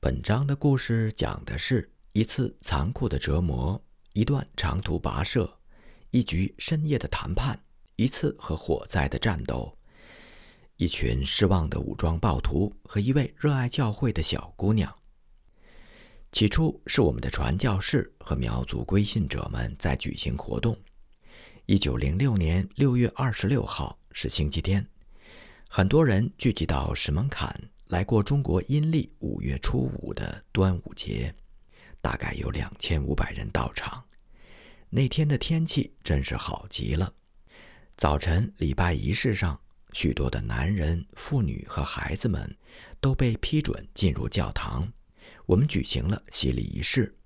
本章的故事讲的是一次残酷的折磨，一段长途跋涉，一局深夜的谈判，一次和火灾的战斗，一群失望的武装暴徒和一位热爱教会的小姑娘。起初是我们的传教士和苗族归信者们在举行活动。一九零六年六月二十六号是星期天，很多人聚集到石门坎。来过中国阴历五月初五的端午节，大概有两千五百人到场。那天的天气真是好极了。早晨礼拜仪式上，许多的男人、妇女和孩子们都被批准进入教堂。我们举行了洗礼仪式。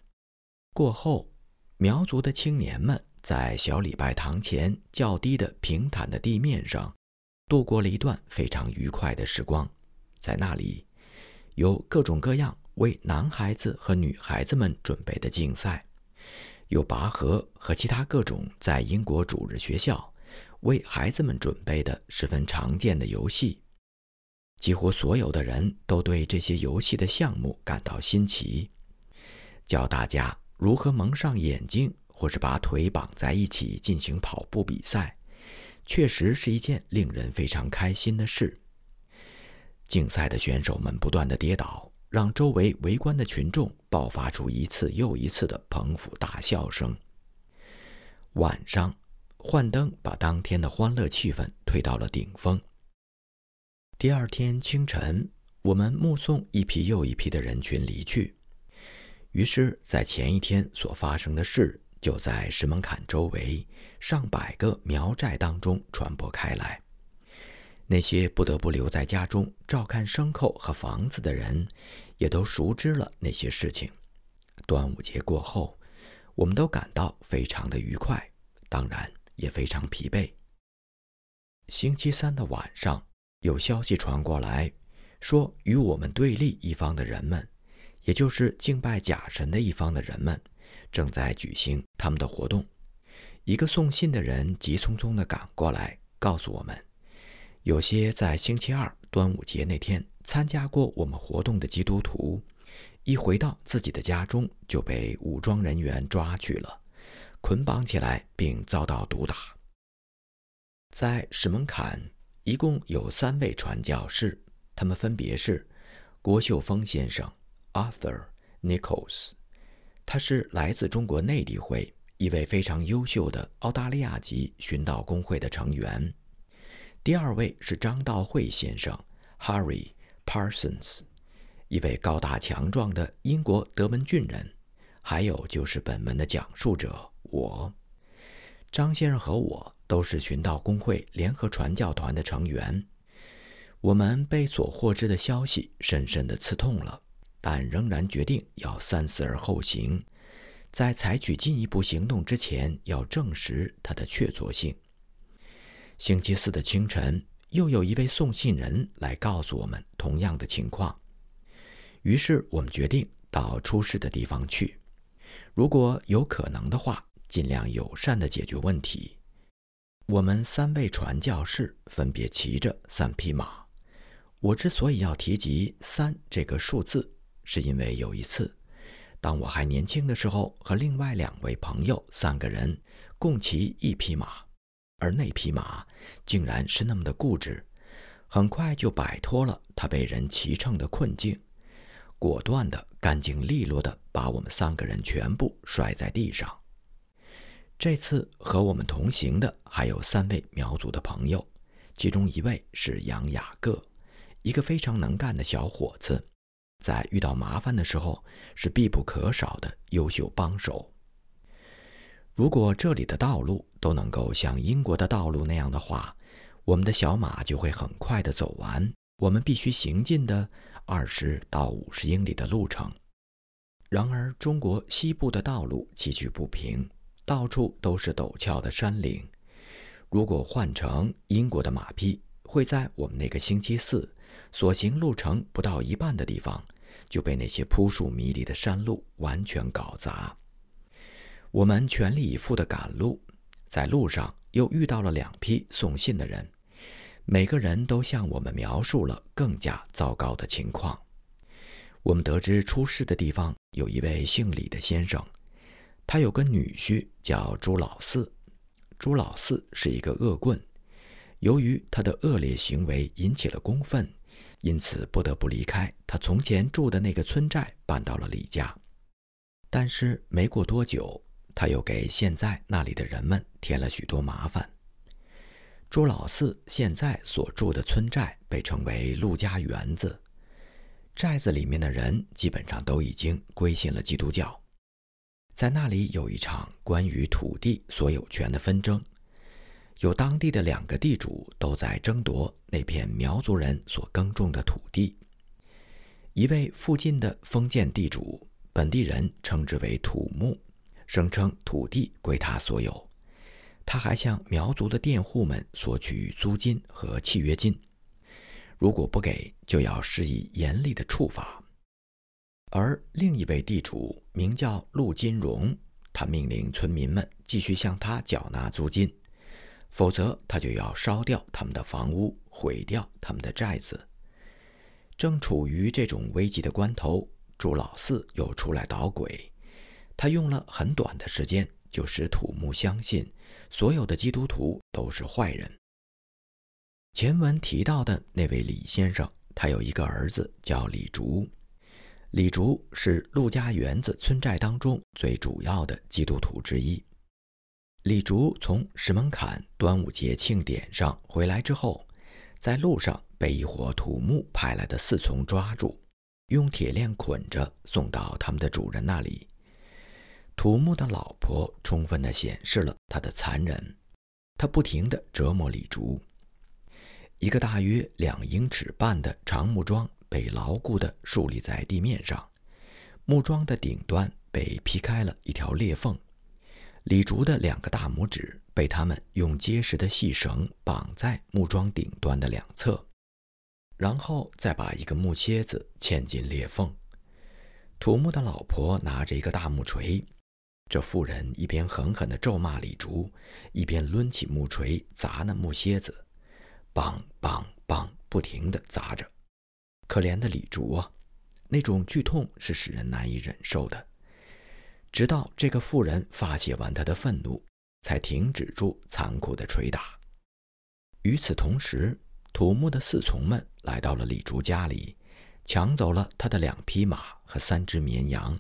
过后，苗族的青年们在小礼拜堂前较低的平坦的地面上，度过了一段非常愉快的时光。在那里，有各种各样为男孩子和女孩子们准备的竞赛，有拔河和其他各种在英国主日学校为孩子们准备的十分常见的游戏。几乎所有的人都对这些游戏的项目感到新奇。教大家如何蒙上眼睛，或是把腿绑在一起进行跑步比赛，确实是一件令人非常开心的事。竞赛的选手们不断的跌倒，让周围围观的群众爆发出一次又一次的捧腹大笑声。晚上，幻灯把当天的欢乐气氛推到了顶峰。第二天清晨，我们目送一批又一批的人群离去，于是，在前一天所发生的事就在石门坎周围上百个苗寨当中传播开来。那些不得不留在家中照看牲口和房子的人，也都熟知了那些事情。端午节过后，我们都感到非常的愉快，当然也非常疲惫。星期三的晚上，有消息传过来，说与我们对立一方的人们，也就是敬拜假神的一方的人们，正在举行他们的活动。一个送信的人急匆匆地赶过来，告诉我们。有些在星期二端午节那天参加过我们活动的基督徒，一回到自己的家中就被武装人员抓去了，捆绑起来并遭到毒打。在史门坎，一共有三位传教士，他们分别是郭秀峰先生 （Arthur Nichols），他是来自中国内地会一位非常优秀的澳大利亚籍寻道工会的成员。第二位是张道惠先生，Harry Parsons，一位高大强壮的英国德文郡人。还有就是本文的讲述者我，张先生和我都是寻道公会联合传教团的成员。我们被所获知的消息深深地刺痛了，但仍然决定要三思而后行，在采取进一步行动之前，要证实它的确凿性。星期四的清晨，又有一位送信人来告诉我们同样的情况。于是我们决定到出事的地方去，如果有可能的话，尽量友善地解决问题。我们三位传教士分别骑着三匹马。我之所以要提及三这个数字，是因为有一次，当我还年轻的时候，和另外两位朋友三个人共骑一匹马。而那匹马竟然是那么的固执，很快就摆脱了他被人骑乘的困境，果断的、干净利落的把我们三个人全部摔在地上。这次和我们同行的还有三位苗族的朋友，其中一位是杨雅各，一个非常能干的小伙子，在遇到麻烦的时候是必不可少的优秀帮手。如果这里的道路都能够像英国的道路那样的话，我们的小马就会很快的走完我们必须行进的二十到五十英里的路程。然而，中国西部的道路崎岖不平，到处都是陡峭的山岭。如果换成英国的马匹，会在我们那个星期四所行路程不到一半的地方，就被那些扑朔迷离的山路完全搞砸。我们全力以赴地赶路，在路上又遇到了两批送信的人，每个人都向我们描述了更加糟糕的情况。我们得知出事的地方有一位姓李的先生，他有个女婿叫朱老四。朱老四是一个恶棍，由于他的恶劣行为引起了公愤，因此不得不离开他从前住的那个村寨，搬到了李家。但是没过多久，他又给现在那里的人们添了许多麻烦。朱老四现在所住的村寨被称为陆家园子。寨子里面的人基本上都已经归信了基督教，在那里有一场关于土地所有权的纷争，有当地的两个地主都在争夺那片苗族人所耕种的土地。一位附近的封建地主，本地人称之为土木，声称土地归他所有，他还向苗族的佃户们索取租金和契约金。如果不给，就要施以严厉的处罚。而另一位地主名叫陆金荣，他命令村民们继续向他缴纳租金，否则他就要烧掉他们的房屋，毁掉他们的寨子。正处于这种危急的关头，朱老四又出来捣鬼。他用了很短的时间，就使土木相信所有的基督徒都是坏人。前文提到的那位李先生，他有一个儿子叫李竹。李竹是陆家园子村寨当中最主要的基督徒之一。李竹从石门坎端午节庆典上回来之后，在路上被一伙土木派来的侍从抓住，用铁链捆着送到他们的主人那里。土木的老婆充分地显示了他的残忍，他不停地折磨李竹。一个大约两英尺半的长木桩被牢固地竖立在地面上，木桩的顶端被劈开了一条裂缝，李竹的两个大拇指被他们用结实的细绳绑在木桩顶端的两侧，然后再把一个木楔子嵌进裂缝。土木的老婆拿着一个大木锤，这妇人一边狠狠地咒骂李竹，一边抡起木锤砸那木楔子。梆梆梆，不停地砸着。可怜的李竹啊，那种剧痛是使人难以忍受的。直到这个妇人发泄完她的愤怒，才停止住残酷的捶打。与此同时，土木的侍从们来到了李竹家里，抢走了他的两匹马和三只绵羊，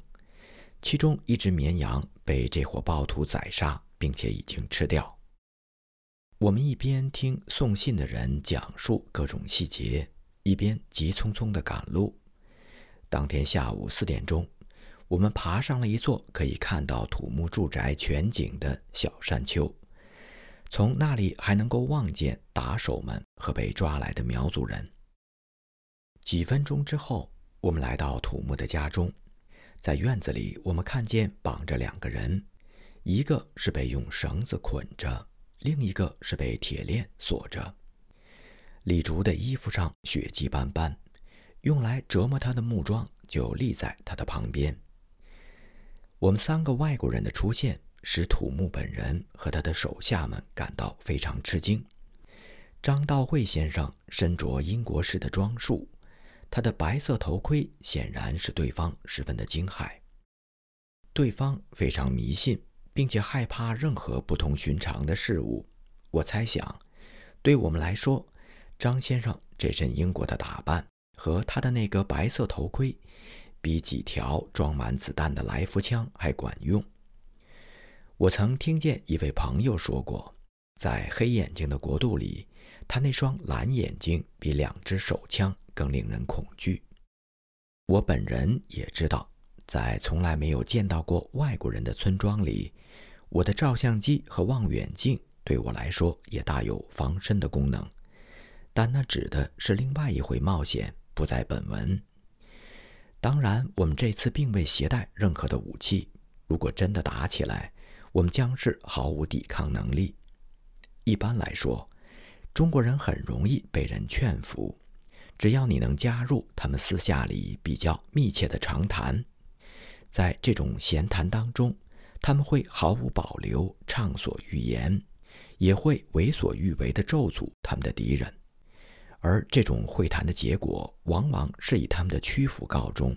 其中一只绵羊被这伙暴徒宰杀，并且已经吃掉。我们一边听送信的人讲述各种细节，一边急匆匆地赶路。当天下午四点钟，我们爬上了一座可以看到土木住宅全景的小山丘，从那里还能够望见打手们和被抓来的苗族人。几分钟之后，我们来到土木的家中，在院子里，我们看见绑着两个人，一个是被用绳子捆着。另一个是被铁链锁着。李竹的衣服上血迹斑斑，用来折磨他的木桩就立在他的旁边。我们三个外国人的出现，使土木本人和他的手下们感到非常吃惊。张道会先生身着英国式的装束，他的白色头盔显然使对方十分的惊骇。对方非常迷信。并且害怕任何不同寻常的事物。我猜想，对我们来说，张先生这身英国的打扮和他的那个白色头盔，比几条装满子弹的来福枪还管用。我曾听见一位朋友说过，在黑眼睛的国度里，他那双蓝眼睛比两支手枪更令人恐惧。我本人也知道，在从来没有见到过外国人的村庄里。我的照相机和望远镜对我来说也大有防身的功能，但那指的是另外一回冒险，不在本文。当然，我们这次并未携带任何的武器。如果真的打起来，我们将是毫无抵抗能力。一般来说，中国人很容易被人劝服，只要你能加入他们私下里比较密切的长谈，在这种闲谈当中。他们会毫无保留畅所欲言，也会为所欲为的咒诅他们的敌人，而这种会谈的结果往往是以他们的屈服告终。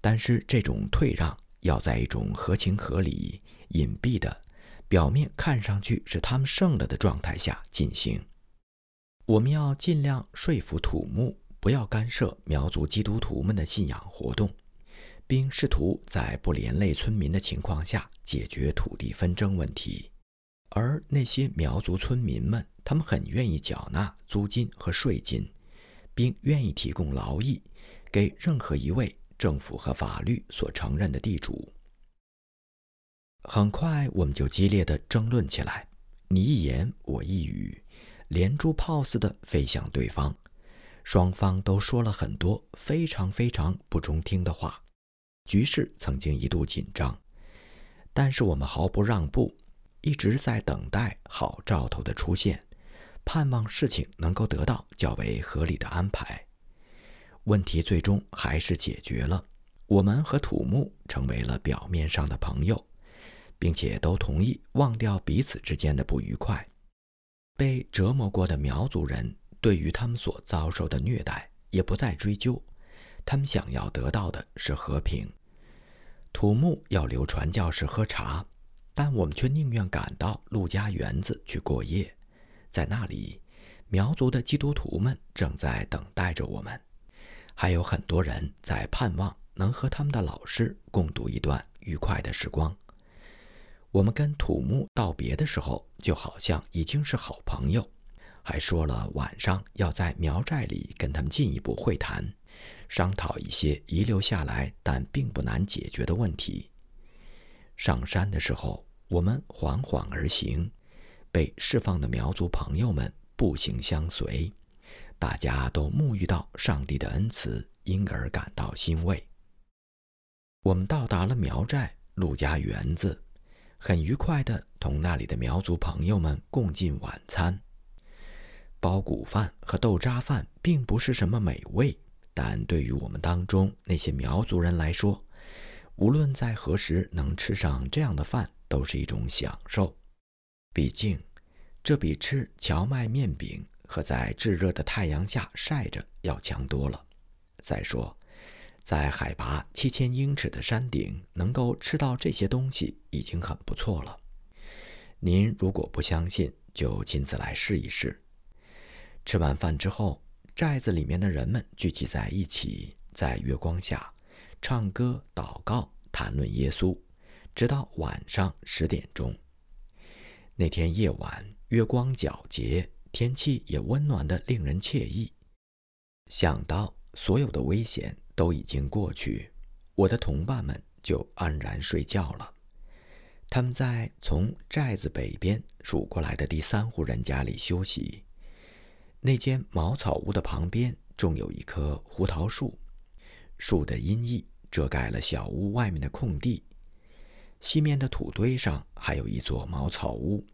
但是这种退让要在一种合情合理、隐蔽的、表面看上去是他们胜了的状态下进行。我们要尽量说服土木不要干涉苗族基督徒们的信仰活动，并试图在不连累村民的情况下解决土地纷争问题。而那些苗族村民们，他们很愿意缴纳租金和税金，并愿意提供劳役给任何一位政府和法律所承认的地主。很快，我们就激烈的争论起来，你一言我一语，连珠炮似的飞向对方。双方都说了很多非常非常不中听的话，局势曾经一度紧张，但是我们毫不让步。一直在等待好兆头的出现，盼望事情能够得到较为合理的安排。问题最终还是解决了，我们和土木成为了表面上的朋友，并且都同意忘掉彼此之间的不愉快。被折磨过的苗族人对于他们所遭受的虐待也不再追究，他们想要得到的是和平。土木要留传教士喝茶。但我们却宁愿赶到陆家园子去过夜，在那里，苗族的基督徒们正在等待着我们，还有很多人在盼望能和他们的老师共度一段愉快的时光。我们跟土木道别的时候，就好像已经是好朋友，还说了晚上要在苗寨里跟他们进一步会谈，商讨一些遗留下来但并不难解决的问题。上山的时候。我们缓缓而行，被释放的苗族朋友们步行相随，大家都沐浴到上帝的恩慈，因而感到欣慰。我们到达了苗寨陆家园子，很愉快地同那里的苗族朋友们共进晚餐。包谷饭和豆渣饭并不是什么美味，但对于我们当中那些苗族人来说，无论在何时能吃上这样的饭。都是一种享受，毕竟，这比吃荞麦面饼和在炙热的太阳下晒着要强多了。再说，在海拔七千英尺的山顶能够吃到这些东西已经很不错了。您如果不相信，就亲自来试一试。吃完饭之后，寨子里面的人们聚集在一起，在月光下唱歌、祷告、谈论耶稣。直到晚上十点钟。那天夜晚，月光皎洁，天气也温暖的令人惬意。想到所有的危险都已经过去，我的同伴们就安然睡觉了。他们在从寨子北边数过来的第三户人家里休息。那间茅草屋的旁边种有一棵胡桃树，树的阴翳遮盖了小屋外面的空地。西面的土堆上还有一座茅草屋，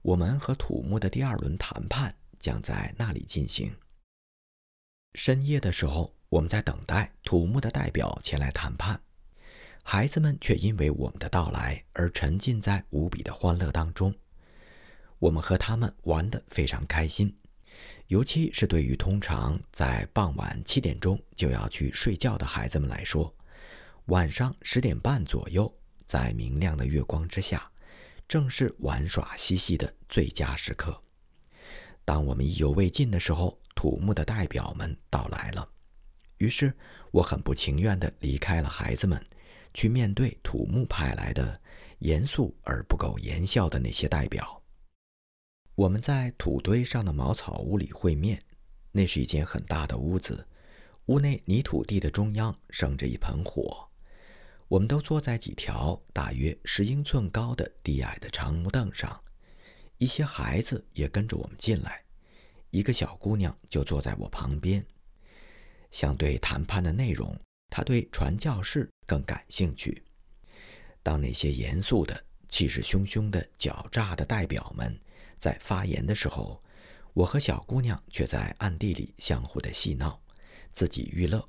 我们和土木的第二轮谈判将在那里进行。深夜的时候，我们在等待土木的代表前来谈判，孩子们却因为我们的到来而沉浸在无比的欢乐当中。我们和他们玩得非常开心，尤其是对于通常在傍晚七点钟就要去睡觉的孩子们来说，晚上十点半左右。在明亮的月光之下，正是玩耍嬉戏的最佳时刻。当我们意犹未尽的时候，土木的代表们到来了。于是，我很不情愿地离开了孩子们，去面对土木派来的严肃而不苟言笑的那些代表。我们在土堆上的茅草屋里会面。那是一间很大的屋子，屋内泥土地的中央生着一盆火。我们都坐在几条大约十英寸高的低矮的长木凳上，一些孩子也跟着我们进来。一个小姑娘就坐在我旁边。相对谈判的内容，她对传教士更感兴趣。当那些严肃的、气势汹汹的、狡诈的代表们在发言的时候，我和小姑娘却在暗地里相互的戏闹，自己娱乐。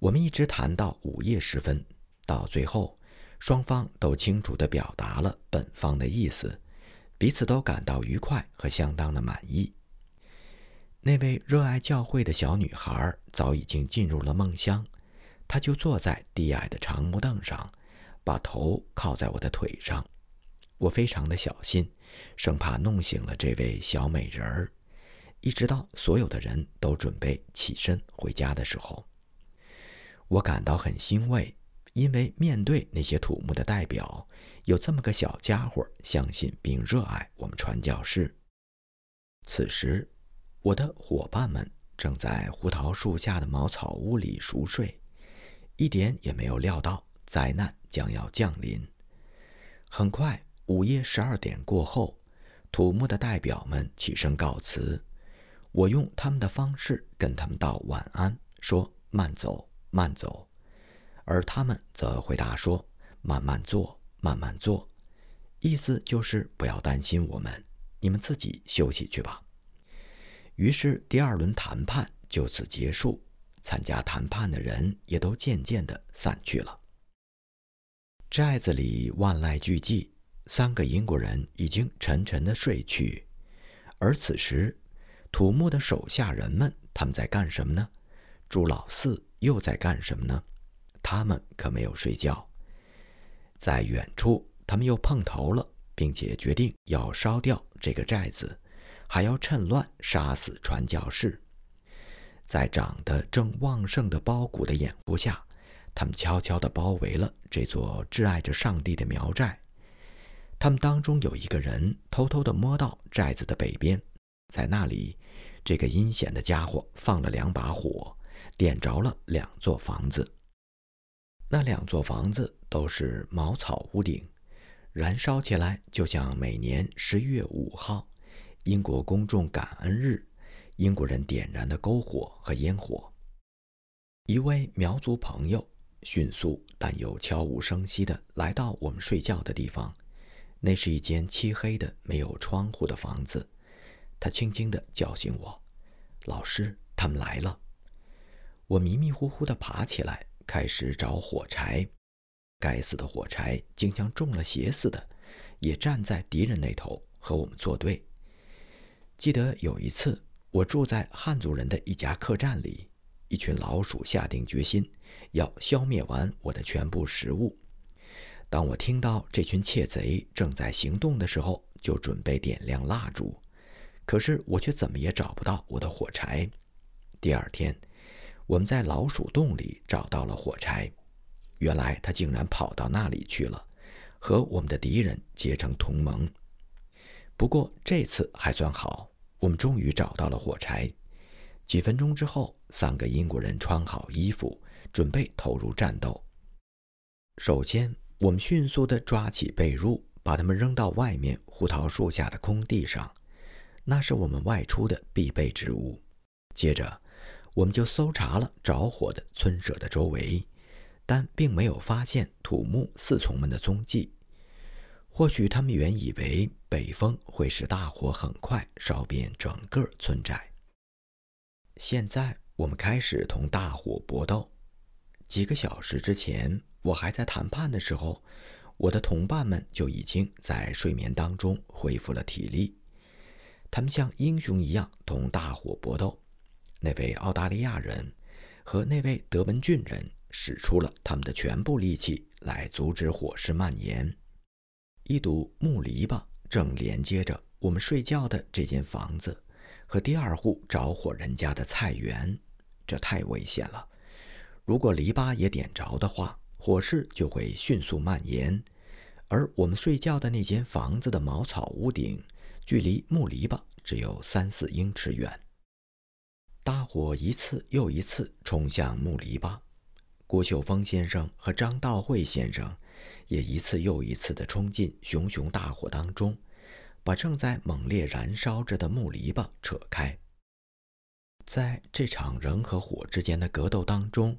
我们一直谈到午夜时分。到最后，双方都清楚地表达了本方的意思，彼此都感到愉快和相当的满意。那位热爱教会的小女孩早已经进入了梦乡，她就坐在低矮的长木凳上，把头靠在我的腿上。我非常的小心，生怕弄醒了这位小美人儿。一直到所有的人都准备起身回家的时候，我感到很欣慰，因为面对那些土木的代表，有这么个小家伙相信并热爱我们传教士。此时，我的伙伴们正在胡桃树下的茅草屋里熟睡，一点也没有料到灾难将要降临。很快，午夜十二点过后，土木的代表们起身告辞。我用他们的方式跟他们道晚安，说慢走，慢走，而他们则回答说慢慢做，慢慢做，意思就是不要担心我们，你们自己休息去吧。于是第二轮谈判就此结束，参加谈判的人也都渐渐地散去了。寨子里万籁俱寂，三个英国人已经沉沉地睡去，而此时。土木的手下人们，他们在干什么呢？朱老四又在干什么呢？他们可没有睡觉。在远处，他们又碰头了，并且决定要烧掉这个寨子，还要趁乱杀死传教士。在长得正旺盛的苞谷的掩护下，他们悄悄地包围了这座挚爱着上帝的苗寨。他们当中有一个人偷偷地摸到寨子的北边，在那里。这个阴险的家伙放了两把火，点着了两座房子。那两座房子都是茅草屋顶，燃烧起来就像每年十一月五号，英国公众感恩日，英国人点燃的篝火和烟火。一位苗族朋友迅速但又悄无声息地来到我们睡觉的地方，那是一间漆黑的、没有窗户的房子。他轻轻地叫醒我：“老师，他们来了。”我迷迷糊糊地爬起来，开始找火柴。该死的火柴竟像中了邪似的，也站在敌人那头和我们作对。记得有一次，我住在汉族人的一家客栈里，一群老鼠下定决心要消灭完我的全部食物。当我听到这群窃贼正在行动的时候，就准备点亮蜡烛。可是我却怎么也找不到我的火柴。第二天，我们在老鼠洞里找到了火柴，原来他竟然跑到那里去了，和我们的敌人结成同盟。不过这次还算好，我们终于找到了火柴。几分钟之后，三个英国人穿好衣服，准备投入战斗。首先，我们迅速地抓起被褥，把它们扔到外面胡桃树下的空地上。那是我们外出的必备之物。接着，我们就搜查了着火的村舍的周围，但并没有发现土木四从们的踪迹。或许他们原以为北风会使大火很快烧遍整个村寨。现在，我们开始同大火搏斗。几个小时之前，我还在谈判的时候，我的同伴们就已经在睡眠当中恢复了体力。他们像英雄一样同大火搏斗。那位澳大利亚人和那位德文郡人使出了他们的全部力气来阻止火势蔓延。一堵木篱笆正连接着我们睡觉的这间房子和第二户着火人家的菜园，这太危险了。如果篱笆也点着的话，火势就会迅速蔓延。而我们睡觉的那间房子的茅草屋顶。距离木篱笆只有三四英尺远，大火一次又一次冲向木篱笆。郭秀峰先生和张道惠先生也一次又一次地冲进熊熊大火当中，把正在猛烈燃烧着的木篱笆扯开。在这场人和火之间的格斗当中，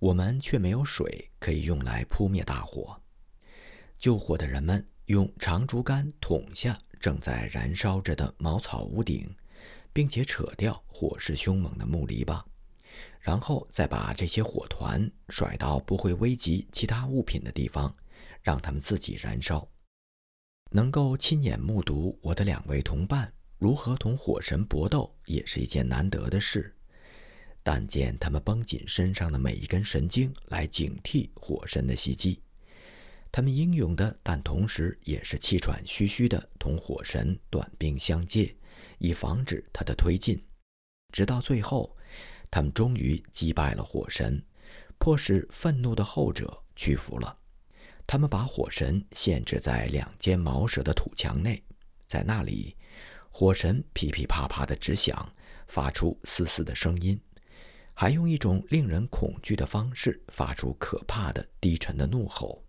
我们却没有水可以用来扑灭大火。救火的人们用长竹竿捅下。正在燃烧着的茅草屋顶，并且扯掉火势凶猛的木篱笆，然后再把这些火团甩到不会危及其他物品的地方，让它们自己燃烧。能够亲眼目睹我的两位同伴如何同火神搏斗，也是一件难得的事。但见他们绷紧身上的每一根神经，来警惕火神的袭击。他们英勇的，但同时也是气喘吁吁的，同火神短兵相接，以防止他的推进。直到最后，他们终于击败了火神，迫使愤怒的后者屈服了。他们把火神限制在两间茅舍的土墙内，在那里，火神噼噼啪啪的直响，发出嘶嘶的声音，还用一种令人恐惧的方式发出可怕的低沉的怒吼。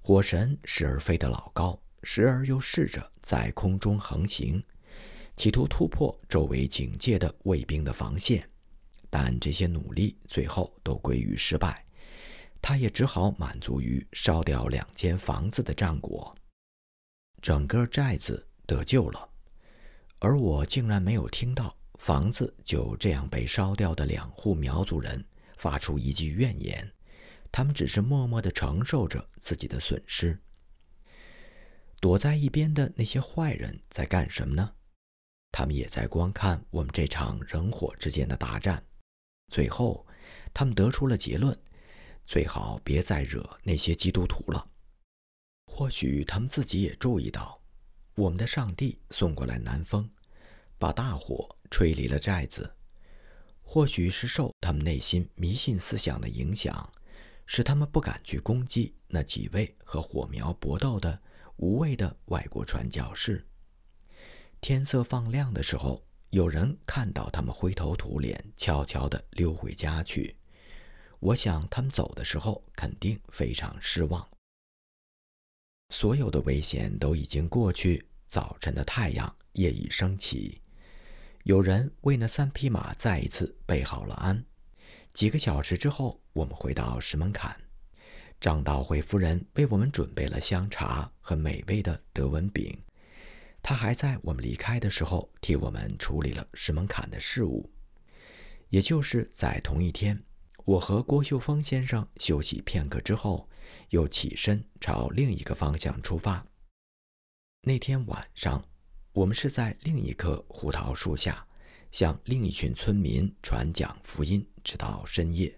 火神时而飞得老高，时而又试着在空中横行，企图突破周围警戒的卫兵的防线，但这些努力最后都归于失败。他也只好满足于烧掉两间房子的战果，整个寨子得救了，而我竟然没有听到房子就这样被烧掉的两户苗族人发出一句怨言。他们只是默默地承受着自己的损失。躲在一边的那些坏人在干什么呢？他们也在观看我们这场人火之间的大战。最后，他们得出了结论：最好别再惹那些基督徒了。或许他们自己也注意到，我们的上帝送过来南风，把大火吹离了寨子。或许是受他们内心迷信思想的影响。使他们不敢去攻击那几位和火苗搏斗的无畏的外国传教士。天色放亮的时候，有人看到他们灰头土脸、悄悄地溜回家去。我想他们走的时候肯定非常失望。所有的危险都已经过去，早晨的太阳也已升起。有人为那三匹马再一次备好了鞍。几个小时之后，我们回到石门坎，张道惠夫人为我们准备了香茶和美味的德文饼。他还在我们离开的时候替我们处理了石门坎的事务。也就是在同一天，我和郭秀峰先生休息片刻之后，又起身朝另一个方向出发。那天晚上，我们是在另一棵胡桃树下。向另一群村民传讲福音，直到深夜。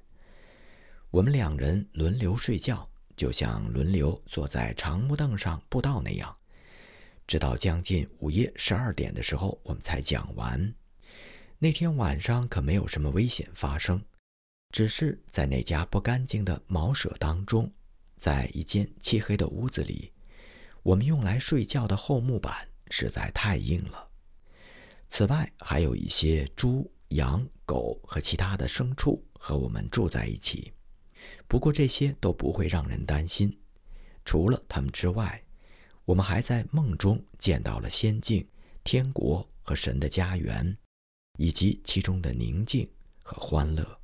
我们两人轮流睡觉，就像轮流坐在长木凳上布道那样，直到将近午夜十二点的时候，我们才讲完。那天晚上可没有什么危险发生，只是在那家不干净的茅舍当中，在一间漆黑的屋子里，我们用来睡觉的厚木板实在太硬了。此外，还有一些猪、羊、狗和其他的牲畜和我们住在一起。不过这些都不会让人担心。除了他们之外，我们还在梦中见到了仙境、天国和神的家园，以及其中的宁静和欢乐。